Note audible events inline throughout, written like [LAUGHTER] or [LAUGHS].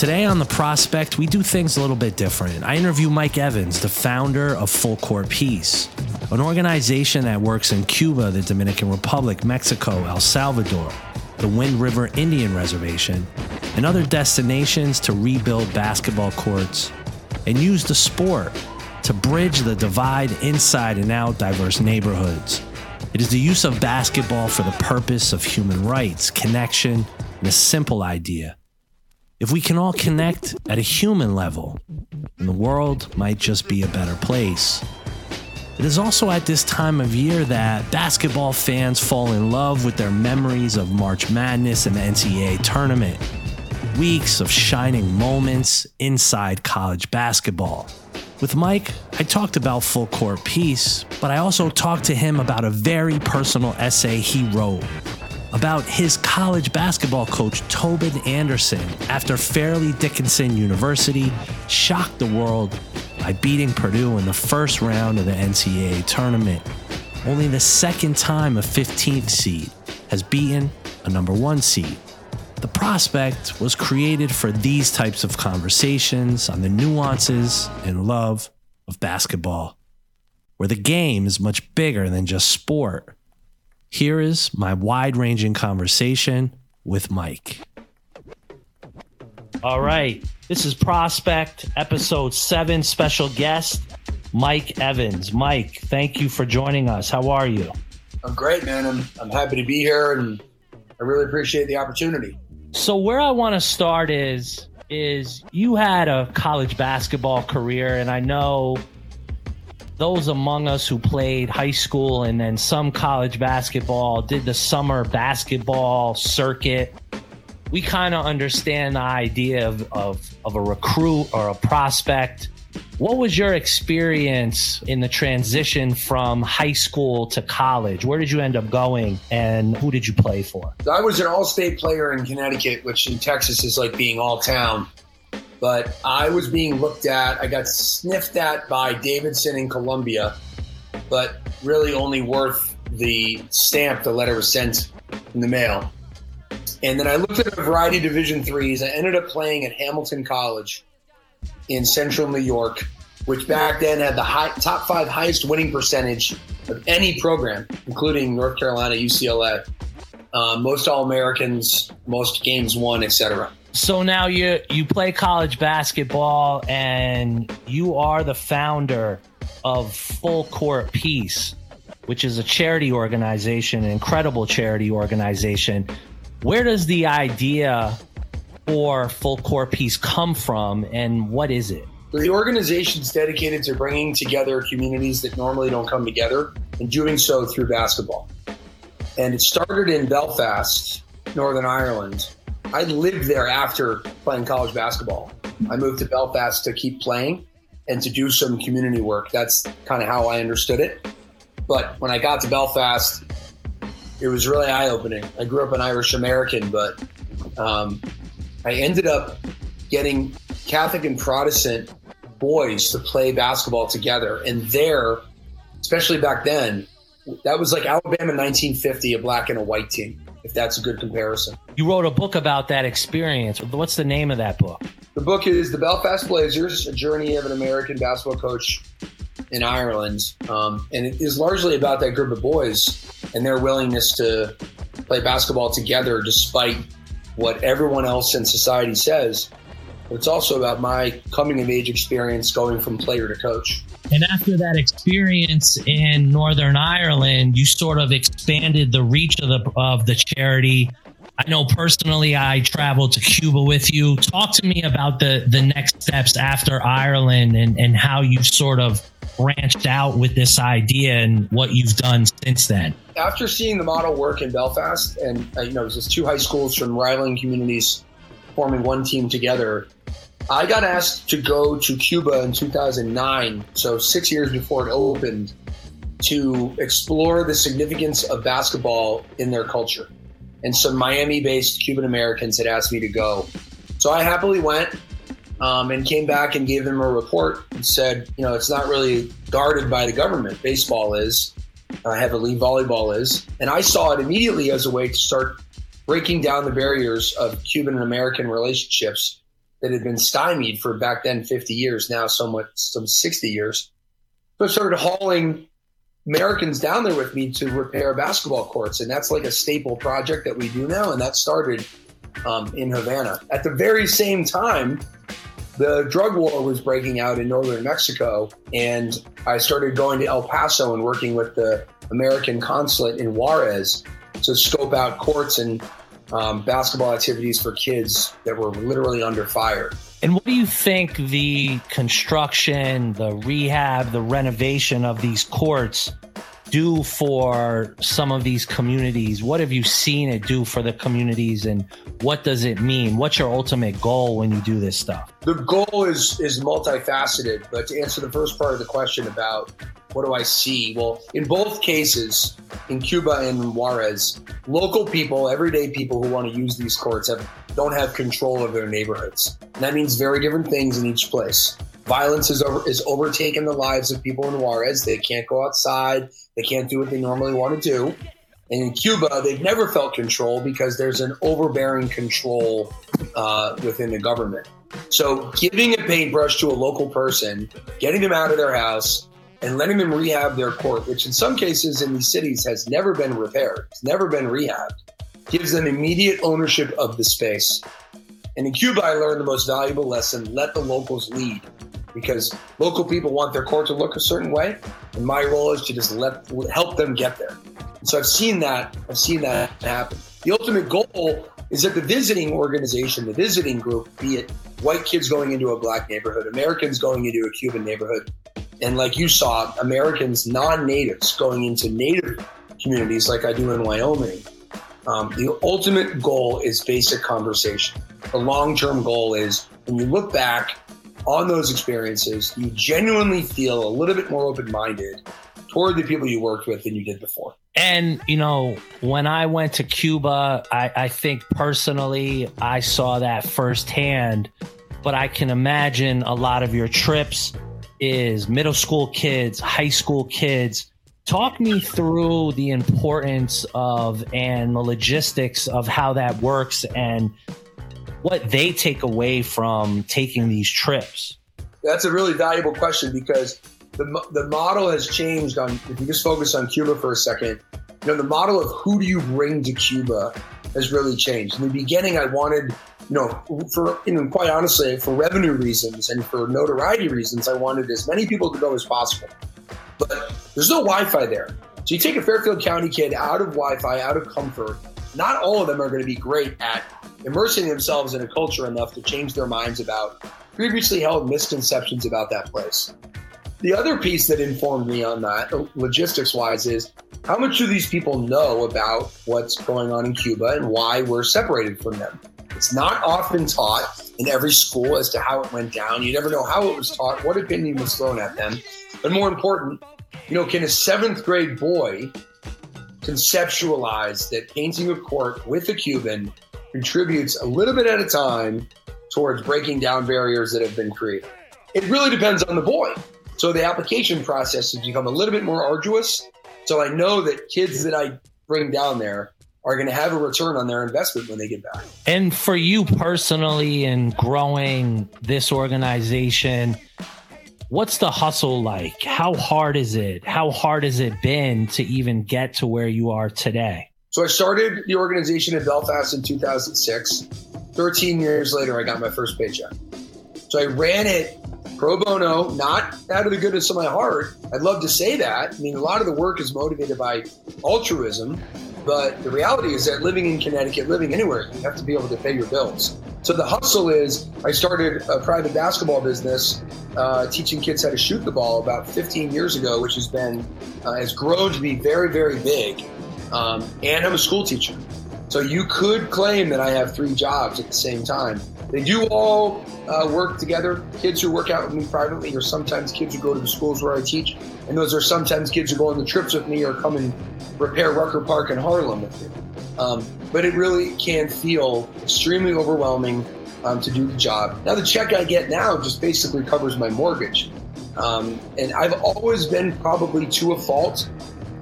Today on The Prospect, we do things a little bit different. I interview Mike Evans, the founder of Full Court Peace, an organization that works in Cuba, the Dominican Republic, Mexico, El Salvador, the Wind River Indian Reservation, and other destinations to rebuild basketball courts and use the sport to bridge the divide inside and out diverse neighborhoods. It is the use of basketball for the purpose of human rights, connection, and a simple idea if we can all connect at a human level, then the world might just be a better place. It is also at this time of year that basketball fans fall in love with their memories of March Madness and the NCAA tournament. Weeks of shining moments inside college basketball. With Mike, I talked about full court peace, but I also talked to him about a very personal essay he wrote about his college basketball coach, Tobin Anderson, after Fairleigh Dickinson University shocked the world by beating Purdue in the first round of the NCAA tournament. Only the second time a 15th seed has beaten a number one seed. The prospect was created for these types of conversations on the nuances and love of basketball, where the game is much bigger than just sport here is my wide ranging conversation with Mike. All right. This is Prospect, episode seven, special guest, Mike Evans. Mike, thank you for joining us. How are you? I'm great, man. I'm, I'm happy to be here and I really appreciate the opportunity. So where I want to start is is you had a college basketball career and I know those among us who played high school and then some college basketball, did the summer basketball circuit, we kind of understand the idea of, of, of a recruit or a prospect. What was your experience in the transition from high school to college? Where did you end up going and who did you play for? I was an all state player in Connecticut, which in Texas is like being all town but I was being looked at. I got sniffed at by Davidson in Columbia, but really only worth the stamp the letter was sent in the mail. And then I looked at a variety of Division threes. I ended up playing at Hamilton College in Central New York, which back then had the high, top five highest winning percentage of any program, including North Carolina, UCLA. Uh, most All Americans, most games won, etc. So now you you play college basketball and you are the founder of Full Court Peace, which is a charity organization, an incredible charity organization. Where does the idea for Full Court Peace come from and what is it? The organization is dedicated to bringing together communities that normally don't come together and doing so through basketball. And it started in Belfast, Northern Ireland, I lived there after playing college basketball. I moved to Belfast to keep playing and to do some community work. That's kind of how I understood it. But when I got to Belfast, it was really eye opening. I grew up an Irish American, but um, I ended up getting Catholic and Protestant boys to play basketball together. And there, especially back then, that was like Alabama 1950, a black and a white team if that's a good comparison. You wrote a book about that experience. What's the name of that book? The book is The Belfast Blazers A Journey of an American Basketball Coach in Ireland. Um, and it is largely about that group of boys and their willingness to play basketball together despite what everyone else in society says. But it's also about my coming of age experience going from player to coach. And after that experience in Northern Ireland, you sort of expanded the reach of the of the charity. I know personally I traveled to Cuba with you. Talk to me about the the next steps after Ireland and, and how you sort of branched out with this idea and what you've done since then. After seeing the model work in Belfast, and uh, you know, it was just two high schools from rivaling communities forming one team together, I got asked to go to Cuba in 2009, so six years before it opened, to explore the significance of basketball in their culture. And some Miami based Cuban Americans had asked me to go. So I happily went um, and came back and gave them a report and said, you know, it's not really guarded by the government. Baseball is, uh, heavily, volleyball is. And I saw it immediately as a way to start breaking down the barriers of Cuban and American relationships that had been stymied for back then 50 years, now somewhat some 60 years. So I started hauling Americans down there with me to repair basketball courts, and that's like a staple project that we do now, and that started um, in Havana. At the very same time, the drug war was breaking out in northern Mexico, and I started going to El Paso and working with the American consulate in Juarez to scope out courts and um, basketball activities for kids that were literally under fire. And what do you think the construction, the rehab, the renovation of these courts do for some of these communities? What have you seen it do for the communities and what does it mean? What's your ultimate goal when you do this stuff? The goal is is multifaceted, but to answer the first part of the question about what do I see? Well, in both cases, in Cuba and Juarez, local people, everyday people who want to use these courts have don't have control of their neighborhoods. And that means very different things in each place. Violence is over is overtaken the lives of people in Juarez. They can't go outside. They can't do what they normally want to do. And in Cuba, they've never felt control because there's an overbearing control uh, within the government. So, giving a paintbrush to a local person, getting them out of their house, and letting them rehab their court, which in some cases in these cities has never been repaired, it's never been rehabbed, gives them immediate ownership of the space. And in Cuba, I learned the most valuable lesson let the locals lead because local people want their court to look a certain way. And my role is to just let help them get there. And so I've seen that, I've seen that happen. The ultimate goal is that the visiting organization, the visiting group, be it white kids going into a black neighborhood, Americans going into a Cuban neighborhood, and like you saw, Americans, non natives, going into native communities like I do in Wyoming. Um, the ultimate goal is basic conversation. The long term goal is when you look back on those experiences, you genuinely feel a little bit more open minded toward the people you worked with than you did before. And, you know, when I went to Cuba, I, I think personally I saw that firsthand, but I can imagine a lot of your trips is middle school kids, high school kids. Talk me through the importance of and the logistics of how that works and what they take away from taking these trips. That's a really valuable question because the, the model has changed on, if you just focus on Cuba for a second, you know, the model of who do you bring to Cuba has really changed. In the beginning, I wanted you know, for you know, quite honestly, for revenue reasons and for notoriety reasons, I wanted as many people to go as possible. But there's no Wi-Fi there, so you take a Fairfield County kid out of Wi-Fi, out of comfort. Not all of them are going to be great at immersing themselves in a culture enough to change their minds about previously held misconceptions about that place. The other piece that informed me on that, uh, logistics wise, is how much do these people know about what's going on in Cuba and why we're separated from them? It's not often taught in every school as to how it went down. You never know how it was taught, what opinion was thrown at them. But more important, you know, can a seventh grade boy conceptualize that painting a court with a Cuban contributes a little bit at a time towards breaking down barriers that have been created? It really depends on the boy. So the application process has become a little bit more arduous. So I know that kids that I bring down there are going to have a return on their investment when they get back. And for you personally, in growing this organization, what's the hustle like? How hard is it? How hard has it been to even get to where you are today? So I started the organization in Belfast in 2006. 13 years later, I got my first paycheck. So I ran it pro bono, not out of the goodness of my heart. I'd love to say that. I mean, a lot of the work is motivated by altruism, but the reality is that living in Connecticut, living anywhere, you have to be able to pay your bills. So the hustle is I started a private basketball business uh, teaching kids how to shoot the ball about 15 years ago, which has been uh, has grown to be very very big. Um, and I'm a school teacher, so you could claim that I have three jobs at the same time. They do all uh, work together. Kids who work out with me privately, or sometimes kids who go to the schools where I teach, and those are sometimes kids who go on the trips with me or come and repair Rucker Park in Harlem with me. Um, but it really can feel extremely overwhelming um, to do the job. Now, the check I get now just basically covers my mortgage. Um, and I've always been probably to a fault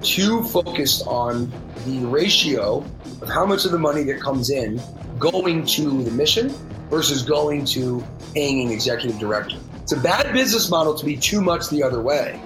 too focused on the ratio of how much of the money that comes in going to the mission versus going to paying an executive director. It's a bad business model to be too much the other way,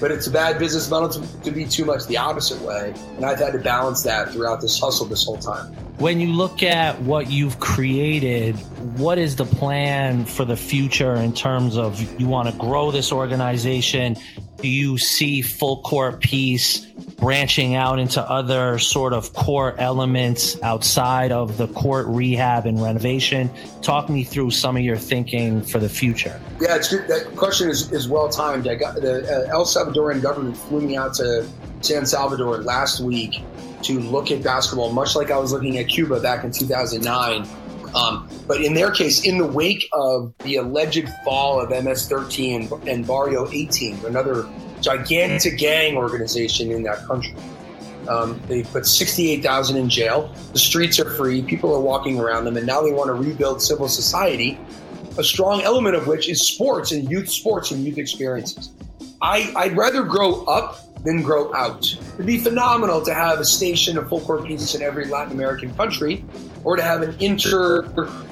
but it's a bad business model to, to be too much the opposite way. And I've had to balance that throughout this hustle this whole time. When you look at what you've created, what is the plan for the future in terms of you want to grow this organization? Do you see full court peace branching out into other sort of core elements outside of the court rehab and renovation? Talk me through some of your thinking for the future. Yeah, it's good. That question is, is well timed. I got the uh, El Salvadoran government flew me out to San Salvador last week to look at basketball, much like I was looking at Cuba back in 2009. Um, but in their case, in the wake of the alleged fall of MS-13 and, and Barrio 18, another gigantic gang organization in that country, um, they put 68,000 in jail. The streets are free. People are walking around them, and now they want to rebuild civil society. A strong element of which is sports and youth sports and youth experiences. I, I'd rather grow up then grow out. It'd be phenomenal to have a station of full court peace in every Latin American country or to have an inter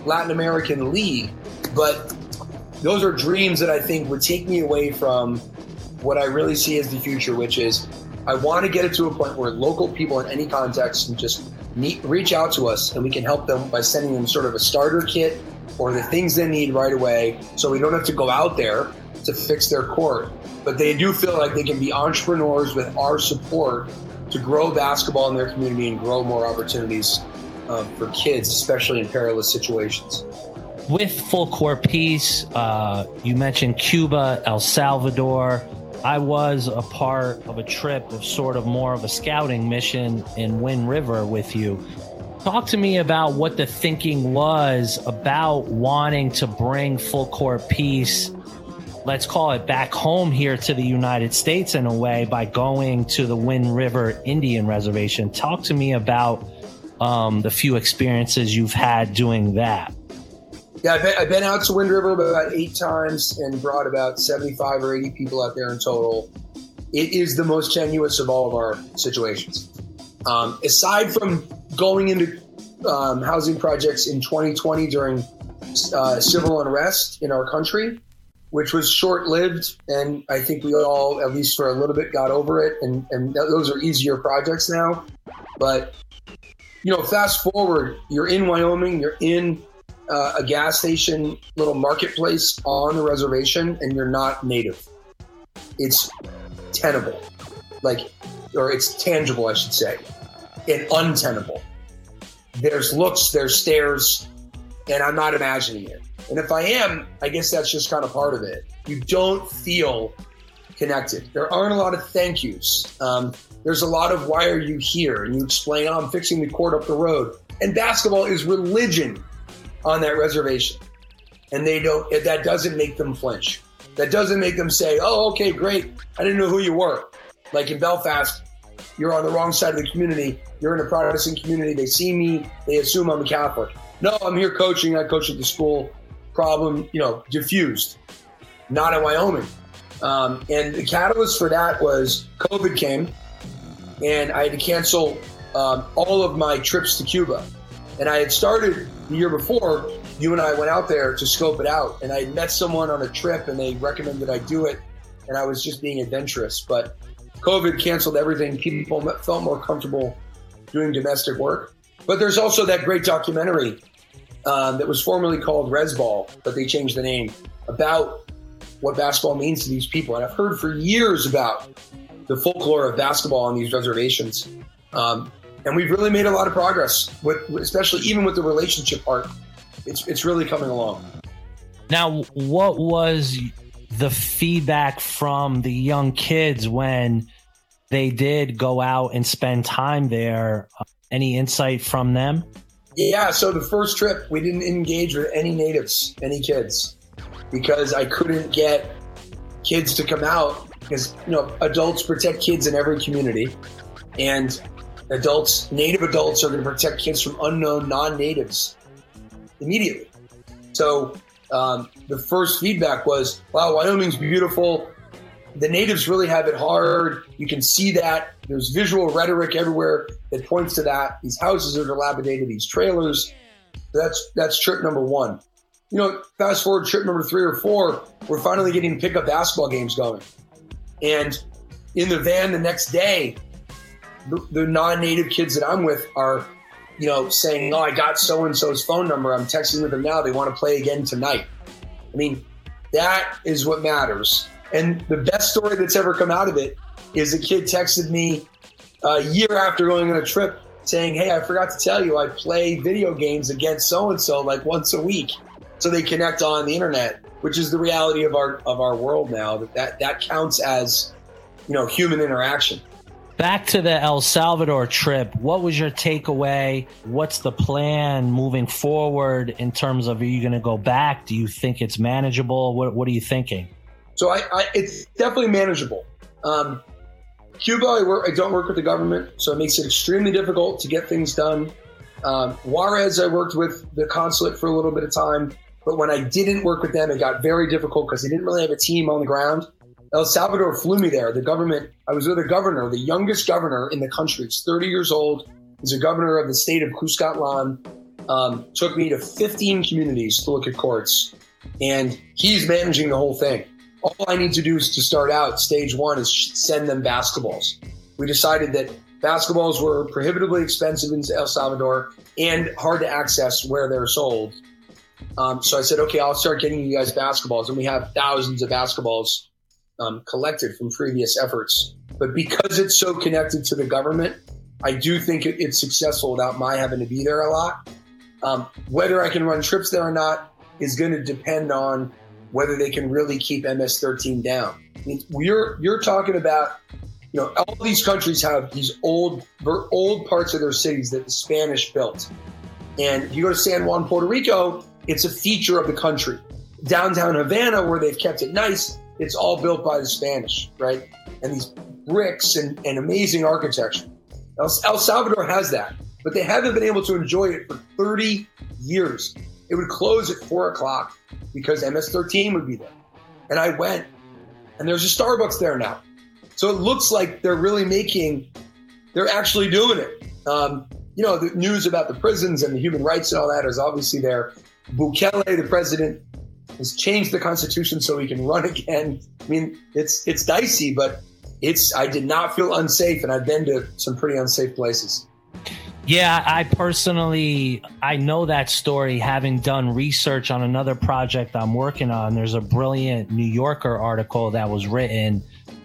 Latin American league. But those are dreams that I think would take me away from what I really see as the future, which is I want to get it to a point where local people in any context can just meet, reach out to us and we can help them by sending them sort of a starter kit or the things they need right away so we don't have to go out there to fix their court but they do feel like they can be entrepreneurs with our support to grow basketball in their community and grow more opportunities um, for kids, especially in perilous situations. With full court peace, uh, you mentioned Cuba, El Salvador. I was a part of a trip of sort of more of a scouting mission in Wind River with you. Talk to me about what the thinking was about wanting to bring full court peace let's call it back home here to the United States in a way by going to the Wind River Indian Reservation. Talk to me about um, the few experiences you've had doing that. Yeah, I've been, out to Wind River about eight times and brought about 75 or 80 people out there in total. It is the most tenuous of all of our situations. Um, aside from going into um, housing projects in 2020 during uh, civil unrest in our country, which was short lived. And I think we all, at least for a little bit, got over it. And, and those are easier projects now. But, you know, fast forward, you're in Wyoming, you're in uh, a gas station, little marketplace on the reservation, and you're not native. It's tenable, like, or it's tangible, I should say, and untenable. There's looks, there's stares, and I'm not imagining it. And if I am, I guess that's just kind of part of it. You don't feel connected. There aren't a lot of thank yous. Um, there's a lot of why are you here? And you explain, oh, I'm fixing the court up the road. And basketball is religion on that reservation. And they don't, that doesn't make them flinch. That doesn't make them say, oh, okay, great. I didn't know who you were. Like in Belfast, you're on the wrong side of the community. You're in a Protestant community. They see me, they assume I'm a Catholic. No, I'm here coaching. I coach at the school problem, you know, diffused. Not in Wyoming. Um, and the catalyst for that was COVID came, and I had to cancel um, all of my trips to Cuba. And I had started the year before. You and I went out there to scope it out, and I met someone on a trip, and they recommended I do it, and I was just being adventurous. But COVID canceled everything. People felt more comfortable doing domestic work. But there's also that great documentary um, that was formerly called Resball, but they changed the name about what basketball means to these people. And I've heard for years about the folklore of basketball on these reservations. Um, and we've really made a lot of progress, with, especially even with the relationship part. It's, it's really coming along. Now, what was the feedback from the young kids when they did go out and spend time there? Any insight from them? Yeah, so the first trip, we didn't engage with any natives, any kids, because I couldn't get kids to come out because, you know, adults protect kids in every community. And adults, native adults are going to protect kids from unknown non natives immediately. So um, the first feedback was, wow, Wyoming's beautiful the natives really have it hard. You can see that. There's visual rhetoric everywhere that points to that. These houses are dilapidated, these trailers. That's that's trip number one. You know, fast forward trip number three or four, we're finally getting pickup basketball games going. And in the van the next day, the, the non-native kids that I'm with are, you know, saying, "Oh, I got so and so's phone number. I'm texting with them now. They want to play again tonight." I mean, that is what matters. And the best story that's ever come out of it is a kid texted me a year after going on a trip saying, Hey, I forgot to tell you, I play video games against so and so like once a week. So they connect on the internet, which is the reality of our of our world now. That that, that counts as, you know, human interaction. Back to the El Salvador trip, what was your takeaway? What's the plan moving forward in terms of are you going to go back? Do you think it's manageable? What, what are you thinking? So I, I it's definitely manageable. Um, Cuba, I, work, I don't work with the government, so it makes it extremely difficult to get things done. Um, Juarez, I worked with the consulate for a little bit of time, but when I didn't work with them, it got very difficult because they didn't really have a team on the ground. El Salvador flew me there. The government, I was with a governor, the youngest governor in the country. He's 30 years old. He's a governor of the state of Cuscatlan. Um, took me to 15 communities to look at courts, and he's managing the whole thing all I need to do is to start out. Stage one is send them basketballs. We decided that basketballs were prohibitively expensive in El Salvador and hard to access where they're sold. Um, so I said, okay, I'll start getting you guys basketballs. And we have thousands of basketballs um, collected from previous efforts. But because it's so connected to the government, I do think it, it's successful without my having to be there a lot. Um, whether I can run trips there or not is going to depend on whether they can really keep MS-13 down. I mean, you're you're talking about, you know, all these countries have these old old parts of their cities that the Spanish built, and if you go to San Juan, Puerto Rico, it's a feature of the country. Downtown Havana, where they've kept it nice, it's all built by the Spanish, right? And these bricks and, and amazing architecture. El, El Salvador has that, but they haven't been able to enjoy it for 30 years. It would close at four o'clock because MS-13 would be there. And I went, and there's a Starbucks there now. So it looks like they're really making, they're actually doing it. Um, you know, the news about the prisons and the human rights and all that is obviously there. Bukele, the president, has changed the constitution so he can run [LAUGHS] again. I mean, it's it's dicey, but it's I did not feel unsafe, and I've been to some pretty unsafe places. Yeah, I personally I know that story having done research on another project I'm working on. There's a brilliant New Yorker article that was written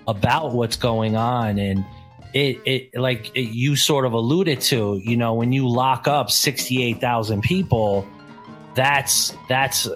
about what's going on and it it like it, you sort of alluded to, you know, when you lock up 68,000 people, that's that's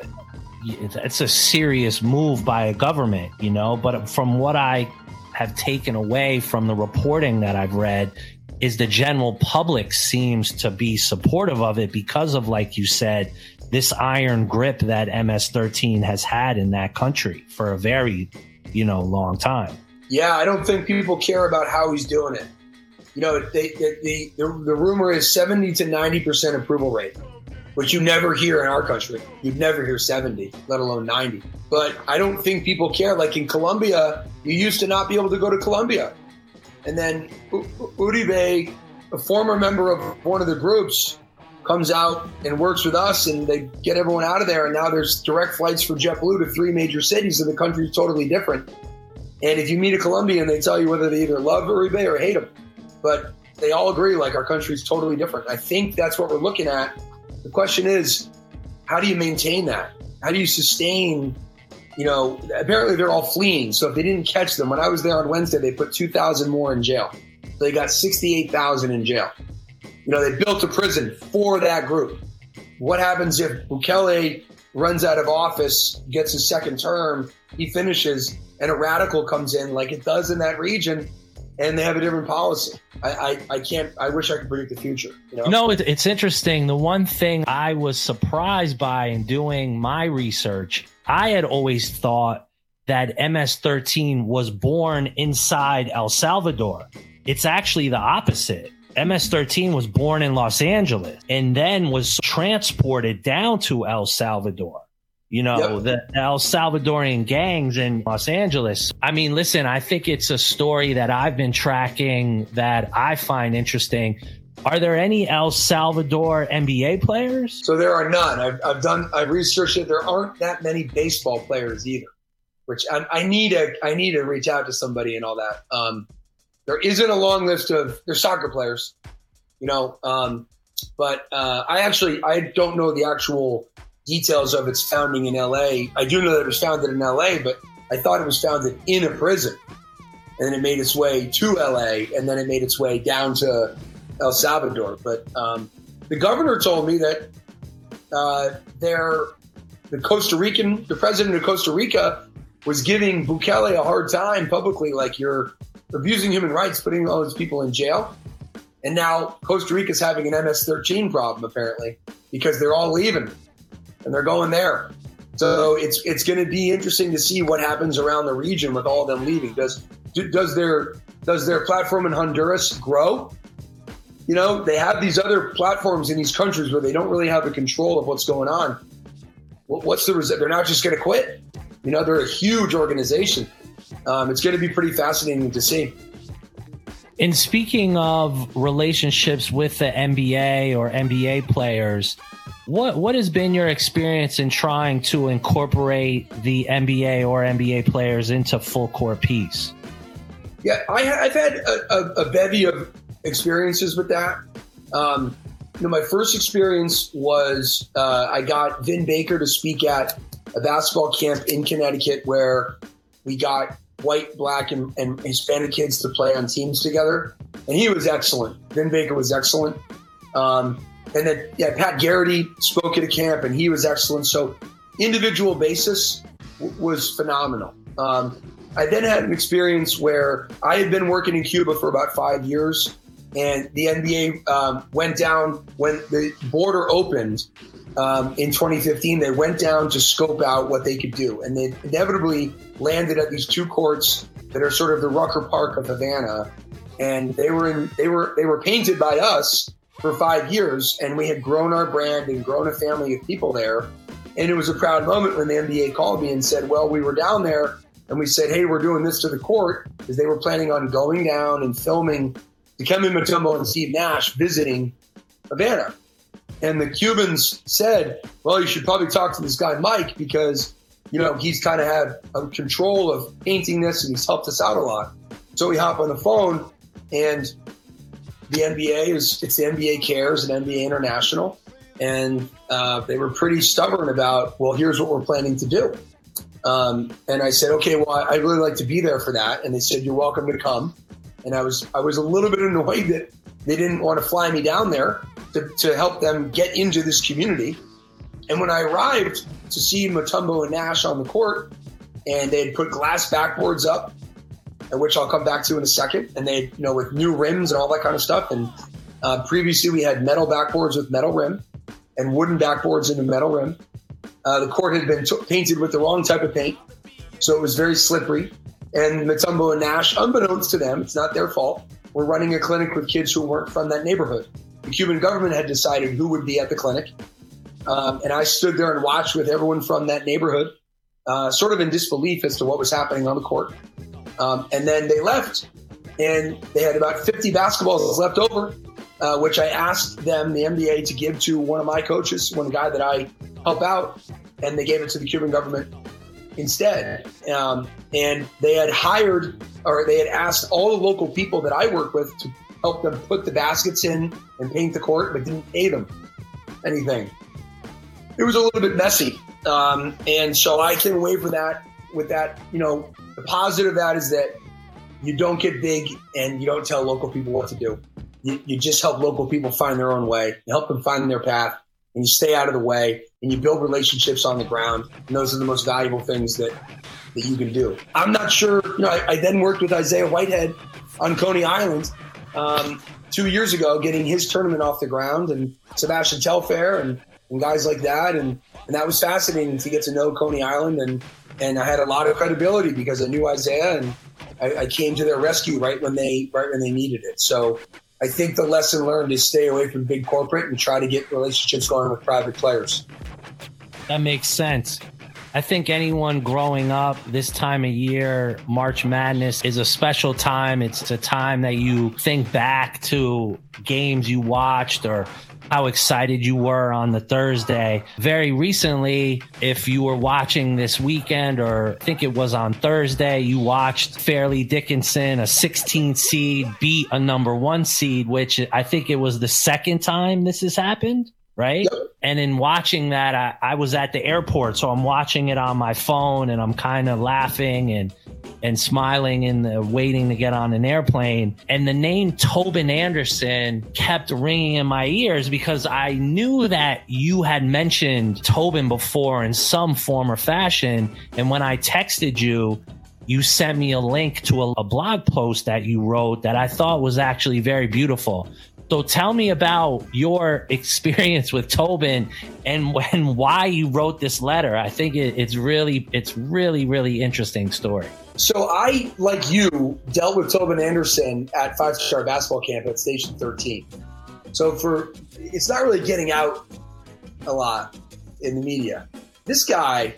it's a serious move by a government, you know, but from what I have taken away from the reporting that I've read is the general public seems to be supportive of it because of, like you said, this iron grip that MS-13 has had in that country for a very, you know, long time. Yeah, I don't think people care about how he's doing it. You know, they, they, the, the, the rumor is 70 to 90% approval rate, which you never hear in our country. You'd never hear 70, let alone 90. But I don't think people care. Like in Colombia, you used to not be able to go to Colombia and then Uribe, a former member of one of the groups, comes out and works with us, and they get everyone out of there. And now there's direct flights for JetBlue to three major cities, and the country's totally different. And if you meet a Colombian, they tell you whether they either love Uribe or hate him. But they all agree, like, our country's totally different. I think that's what we're looking at. The question is, how do you maintain that? How do you sustain you know, apparently they're all fleeing. So if they didn't catch them, when I was there on Wednesday, they put 2,000 more in jail. They got 68,000 in jail. You know, they built a prison for that group. What happens if Bukele runs out of office, gets a second term, he finishes, and a radical comes in like it does in that region? And they have a different policy. I, I, I, can't. I wish I could predict the future. You know? No, it, it's interesting. The one thing I was surprised by in doing my research, I had always thought that MS-13 was born inside El Salvador. It's actually the opposite. MS-13 was born in Los Angeles and then was transported down to El Salvador you know, yep. the El Salvadorian gangs in Los Angeles. I mean, listen, I think it's a story that I've been tracking that I find interesting. Are there any El Salvador NBA players? So there are none. I've, I've done. I've researched it. There aren't that many baseball players either, which I, I need to. I need to reach out to somebody and all that. Um, there isn't a long list of. There's soccer players, you know. Um, but uh, I actually I don't know the actual details of its founding in L.A. I do know that it was founded in L.A., but I thought it was founded in a prison, and then it made its way to L.A. and then it made its way down to El Salvador. But um, the governor told me that uh, the Costa Rican, the president of Costa Rica, was giving Bukele a hard time publicly, like you're abusing human rights, putting all these people in jail. And now Costa Rica's having an MS-13 problem apparently because they're all leaving and they're going there. So it's it's going to be interesting to see what happens around the region with all of them leaving. Does does their does their platform in Honduras grow? You know, they have these other platforms in these countries where they don't really have the control of what's going on. What's the result? They're not just going to quit. You know, they're a huge organization. Um, it's going to be pretty fascinating to see. In speaking of relationships with the NBA or NBA players, what what has been your experience in trying to incorporate the NBA or NBA players into full court peace? Yeah, I, have had a, a, a, bevy of experiences with that. Um, you know, my first experience was uh, I got Vin Baker to speak at a basketball camp in Connecticut where we got white, black, and, and Hispanic kids to play on teams together, and he was excellent. Vin Baker was excellent. Um, and then yeah, Pat Garrity spoke at a camp, and he was excellent. So individual basis w- was phenomenal. Um, I then had an experience where I had been working in Cuba for about five years, and the NBA um, went down when the border opened um, in 2015. They went down to scope out what they could do, and they inevitably landed at these two courts that are sort of the Rucker Park of Havana, and they were in they were they were painted by us for five years, and we had grown our brand and grown a family of people there. And it was a proud moment when the NBA called me and said, "Well, we were down there." And we said, hey, we're doing this to the court because they were planning on going down and filming Dikembe Mutombo and Steve Nash visiting Havana. And the Cubans said, well, you should probably talk to this guy, Mike, because, you know, he's kind of had a control of painting this and he's helped us out a lot. So we hop on the phone and the NBA is, it's the NBA Cares and NBA International. And uh, they were pretty stubborn about, well, here's what we're planning to do. Um, and I said, okay, well, I'd really like to be there for that. And they said, you're welcome to come and I was I was a little bit annoyed that they didn't want to fly me down there to, to help them get into this community. And when I arrived to see Mutombo and Nash on the court, and they had put glass backboards up, which I'll come back to in a second, and they, you know, with new rims and all that kind of stuff. And uh, previously we had metal backboards with metal rim and wooden backboards in the metal rim. Uh, the court had been t- painted with the wrong type of paint, so it was very slippery and Mutombo and Nash, unbeknownst to them, it's not their fault, were running a clinic with kids who weren't from that neighborhood. The Cuban government had decided who would be at the clinic. Um, and I stood there and watched with everyone from that neighborhood, uh, sort of in disbelief as to what was happening on the court. Um, and then they left, and they had about 50 basketballs left over, uh, which I asked them, the NBA, to give to one of my coaches, one guy that I help out, and they gave it to the Cuban government instead. Um, and they had hired or they had asked all the local people that I work with to help them put the baskets in and paint the court, but didn't pay them anything. It was a little bit messy. Um, and so I came away from that with that, you know, the positive of that is that you don't get big and you don't tell local people what to do. You, you just help local people find their own way. You help them find their path and you stay out of the way and you build relationships on the ground. And those are the most valuable things that, that you can do. I'm not sure, you know, I, I then worked with Isaiah Whitehead on Coney Island um, two years ago, getting his tournament off the ground and Sebastian Telfair and, and guys like that. And, and that was fascinating to get to know Coney Island. And, and I had a lot of credibility because I knew Isaiah and I, I came to their rescue right when they, right when they needed it. So I think the lesson learned is stay away from big corporate and try to get relationships going with private players. That makes sense. I think anyone growing up this time of year, March Madness is a special time. It's a time that you think back to games you watched or how excited you were on the Thursday. Very recently, if you were watching this weekend, or I think it was on Thursday, you watched Fairleigh Dickinson, a 16 seed, beat a number one seed, which I think it was the second time this has happened right? Yep. And in watching that, I, I, was at the airport, so I'm watching it on my phone, and I'm kind of laughing and and smiling and waiting to get on an airplane. And the name Tobin Anderson kept ringing in my ears because I knew that you had mentioned Tobin before in some form or fashion. And when I texted you, you sent me a link to a, a blog post that you wrote that I thought was actually very beautiful. So tell me about your experience with Tobin and when why you wrote this letter. I think it, it's really it's really really interesting story. So I, like you, dealt with Tobin Anderson at Five Star Basketball Camp at Station 13. So for it's not really getting out a lot in the media. This guy,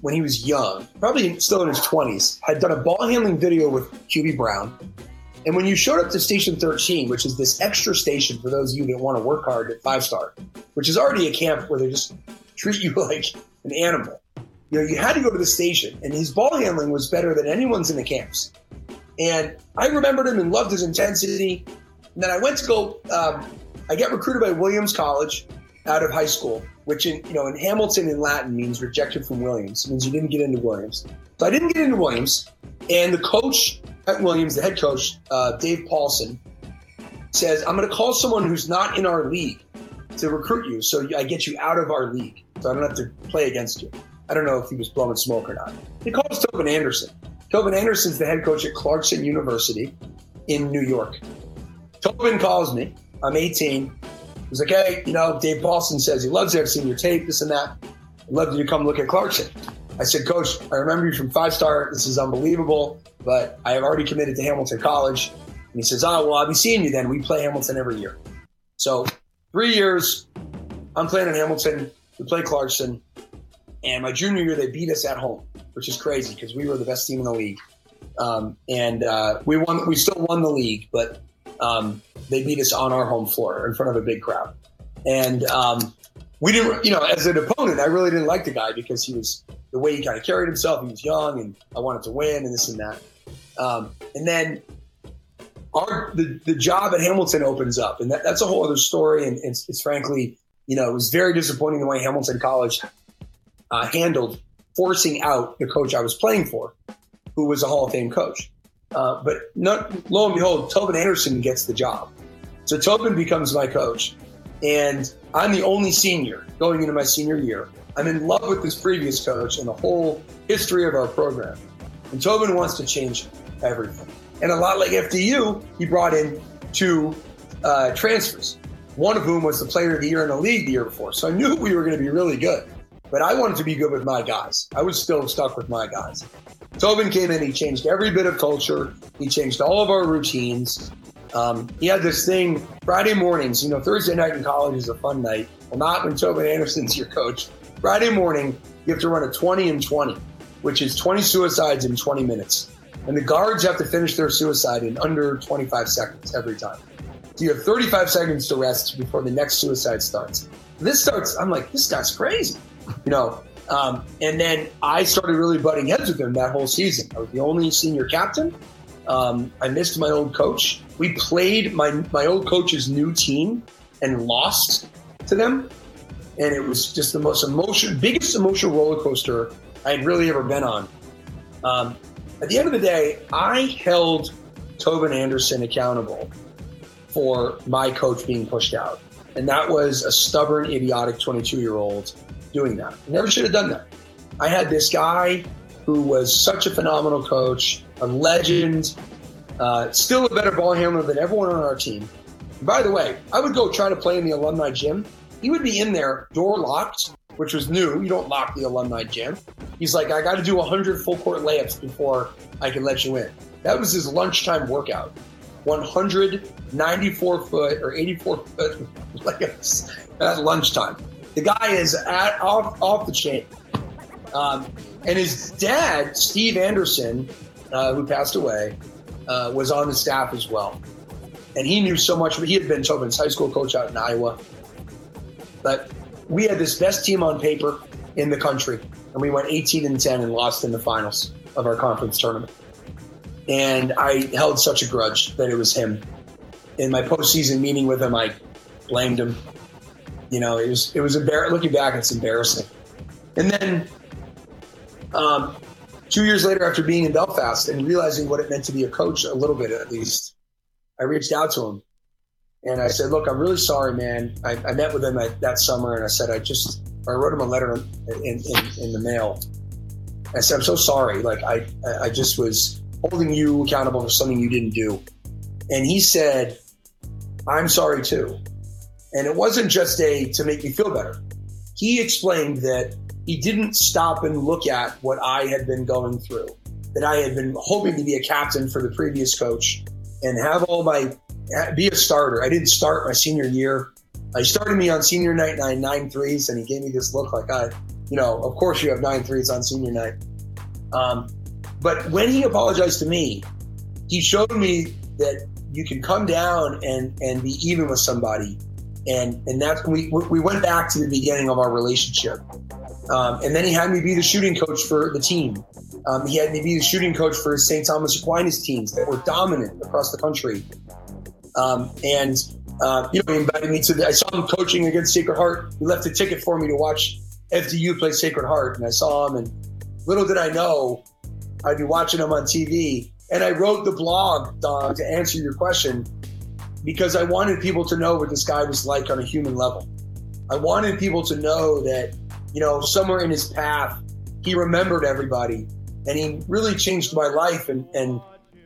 when he was young, probably still in his 20s, had done a ball handling video with Hubie Brown and when you showed up to Station 13, which is this extra station for those of you that want to work hard at Five Star, which is already a camp where they just [LAUGHS] treat you like an animal, you know, you had to go to the station, and his ball handling was better than anyone's in the camps. And I remembered him and loved his intensity. And then I went to go. Um, I get recruited by Williams College out of high school, which in you know in Hamilton in Latin means rejected from Williams. It means you didn't get into Williams. So I didn't get into Williams, and the coach at Williams, the head coach, uh, Dave Paulsen, says, I'm going to call someone who's not in our league to recruit you so I get you out of our league so I don't have to play against you. I don't know if he was blowing smoke or not. He calls Tobin Anderson. Tobin Anderson's the head coach at Clarkson University in New York. Tobin calls me. I'm 18. He's like, hey, you know, Dave Paulsen says he loves you. I've seen your tape, this and that. I'd love you to come look at Clarkson. I said, Coach, I remember you from five star. This is unbelievable, but I have already committed to Hamilton College. And he says, Oh, well, I'll be seeing you then. We play Hamilton every year. So, three years, I'm playing in Hamilton. We play Clarkson. And my junior year, they beat us at home, which is crazy because we were the best team in the league. Um, and uh, we won. We still won the league, but um, they beat us on our home floor in front of a big crowd. And um, we didn't, you know, as an opponent, I really didn't like the guy because he was the way he kind of carried himself. He was young, and I wanted to win, and this and that. Um, and then our the, the job at Hamilton opens up, and that, that's a whole other story. And it's, it's, frankly, you know, it was very disappointing the way Hamilton College uh, handled forcing out the coach I was playing for, who was a Hall of Fame coach. Uh, but not, lo and behold, Tobin Anderson gets the job. So Tobin becomes my coach, and I'm the only senior going into my senior year. I'm in love with this previous coach and the whole history of our program. And Tobin wants to change everything. And a lot like FDU, he brought in two uh, transfers, one of whom was the player of the year in the league the year before. So I knew we were going to be really good. But I wanted to be good with my guys. I was still stuck with my guys. Tobin came in, he changed every bit of culture, he changed all of our routines. Um, he had this thing Friday mornings, you know, Thursday night in college is a fun night. Well, not when Tobin Anderson's your coach. Friday morning, you have to run a 20 and 20, which is 20 suicides in 20 minutes. And the guards have to finish their suicide in under 25 seconds every time. So you have 35 seconds to rest before the next suicide starts. This starts, I'm like, this guy's crazy, you know. Um, and then I started really butting heads with him that whole season. I was the only senior captain. Um, I missed my old coach. We played my my old coach's new team and lost to them and it was just the most emotional, biggest emotional roller coaster I had really ever been on. Um, at the end of the day, I held Tobin Anderson accountable for my coach being pushed out, and that was a stubborn, idiotic 22 year old doing that. never should have done that. I had this guy who was such a phenomenal coach, a legend, uh, still a better ball handler than everyone on our team. By the way, I would go try to play in the alumni gym he would be in there, door locked, which was new. You don't lock the alumni gym. He's like, I got to do 100 full court layups before I can let you in. That was his lunchtime workout. 194 foot or 84 foot [LAUGHS] layups at lunchtime. The guy is at off off the chain. Um, and his dad, Steve Anderson, uh, who passed away, uh, was on the staff as well. And he knew so much. He had been Tobin's high school coach out in Iowa. But we had this best team on paper in the country. And we went 18 and 10 and lost in the finals of our conference tournament. And I held such a grudge that it was him. In my postseason meeting with him, I blamed him. You know, it was it was embarrassing. Looking back, it's embarrassing. And then um, two years later, after being in Belfast and realizing what it meant to be a coach, a little bit at least, I reached out to him and I said, "Look, I'm really sorry, man. I, I met with him at, that summer, and I said I just I wrote him a letter in, in, in the mail. I said, I'm so sorry. Like I I just was holding you accountable for something you didn't do." And he said, "I'm sorry too." And it wasn't just a to make me feel better. He explained that he didn't stop and look at what I had been going through, that I had been hoping to be a captain for the previous coach and have all my be a starter. I didn't start my senior year. He started me on senior night nine nine threes, and he gave me this look like I, you know, of course you have nine threes on senior night. Um, but when he apologized to me, he showed me that you can come down and and be even with somebody, and and that's we we went back to the beginning of our relationship. Um, and then he had me be the shooting coach for the team. Um, he had me be the shooting coach for St. Thomas Aquinas teams that were dominant across the country. Um, and uh, you know, he invited me to. The, I saw him coaching against Sacred Heart. He left a ticket for me to watch FDU play Sacred Heart, and I saw him. And little did I know, I'd be watching him on TV. And I wrote the blog uh, to answer your question because I wanted people to know what this guy was like on a human level. I wanted people to know that, you know, somewhere in his path, he remembered everybody, and he really changed my life. And and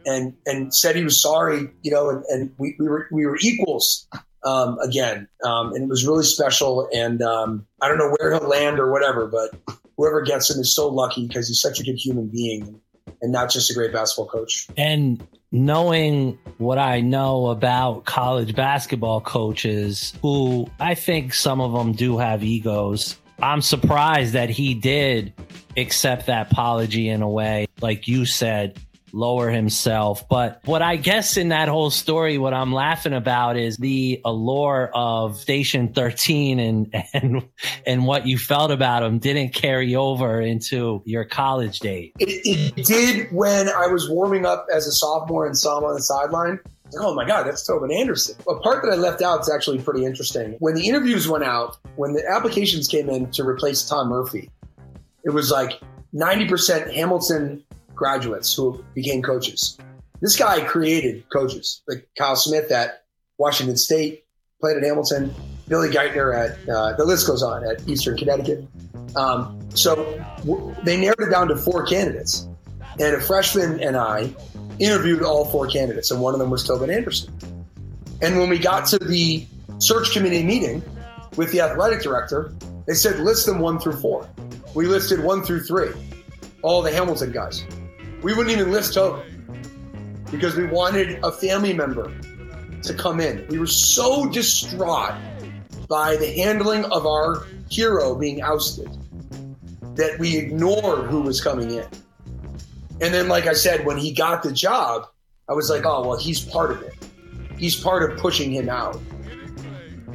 and and said he was sorry, you know, and, and we, we were we were equals um, again, um, and it was really special. And um, I don't know where he'll land or whatever, but whoever gets him is so lucky because he's such a good human being and not just a great basketball coach. And knowing what I know about college basketball coaches, who I think some of them do have egos. I'm surprised that he did accept that apology in a way, like you said, lower himself. But what I guess in that whole story, what I'm laughing about is the allure of Station 13 and, [LAUGHS] and, and what you felt about him didn't carry over into your college days. It, it did when I was warming up as a sophomore and saw him on the sideline. Oh my God, that's Tobin Anderson. A part that I left out is actually pretty interesting. When the interviews went out, when the applications came in to replace Tom Murphy, it was like 90% Hamilton graduates who became coaches. This guy created coaches like Kyle Smith at Washington State, played at Hamilton, Billy Geithner at, uh, the list goes on, at Eastern Connecticut. Um, so w- they narrowed it down to four candidates. And a freshman and I interviewed all four candidates, and one of them was Tobin Anderson. And when we got to the search committee meeting with the athletic director, they said list them one through four. We listed one through three, all the Hamilton guys. We wouldn't even list Tobin because we wanted a family member to come in. We were so distraught by the handling of our hero being ousted that we ignored who was coming in. And then, like I said, when he got the job, I was like, oh, well, he's part of it. He's part of pushing him out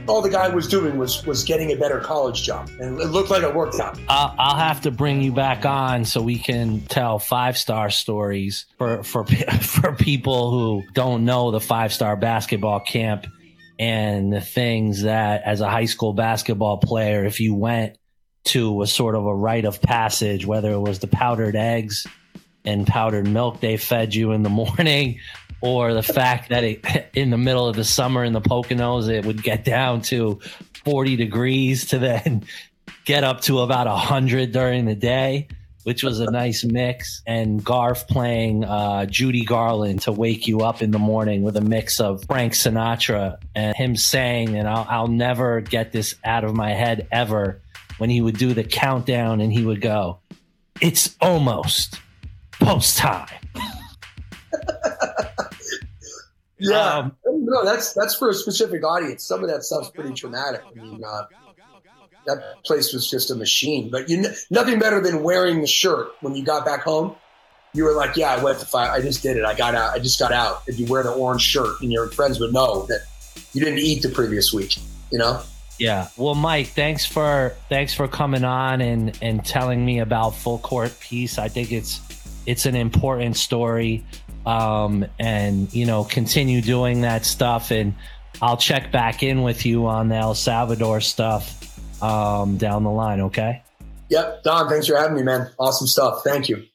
all the guy was doing was was getting a better college job, and it looked like it worked out. I'll, have to bring you back on so we can tell five star stories for for [LAUGHS] for people who don't know the five star basketball camp and the things that as a high school basketball player, if you went to was sort of a rite of passage, whether it was the powdered eggs and powdered milk they fed you in the morning or the fact that it, in the middle of the summer in the Poconos, it would get down to 40 degrees to then get up to about 100 during the day, which was a nice mix. And Garf playing uh, Judy Garland to wake you up in the morning with a mix of Frank Sinatra and him saying, and I'll, I'll never get this out of my head ever, when he would do the countdown and he would go, It's almost post time. [LAUGHS] Yeah, um, no, that's that's for a specific audience. Some of that stuff's pretty traumatic. I mean, uh, that place was just a machine. But you, nothing better than wearing the shirt when you got back home. You were like, "Yeah, I went to fight. I just did it. I got out. I just got out." If you wear the orange shirt, and your friends would know that you didn't eat the previous week. You know. Yeah. Well, Mike, thanks for thanks for coming on and and telling me about Full Court Peace. I think it's it's an important story. Um, and you know, continue doing that stuff and I'll check back in with you on the El Salvador stuff um, down the line. Okay. Yep. Don, thanks for having me, man. Awesome stuff. Thank you.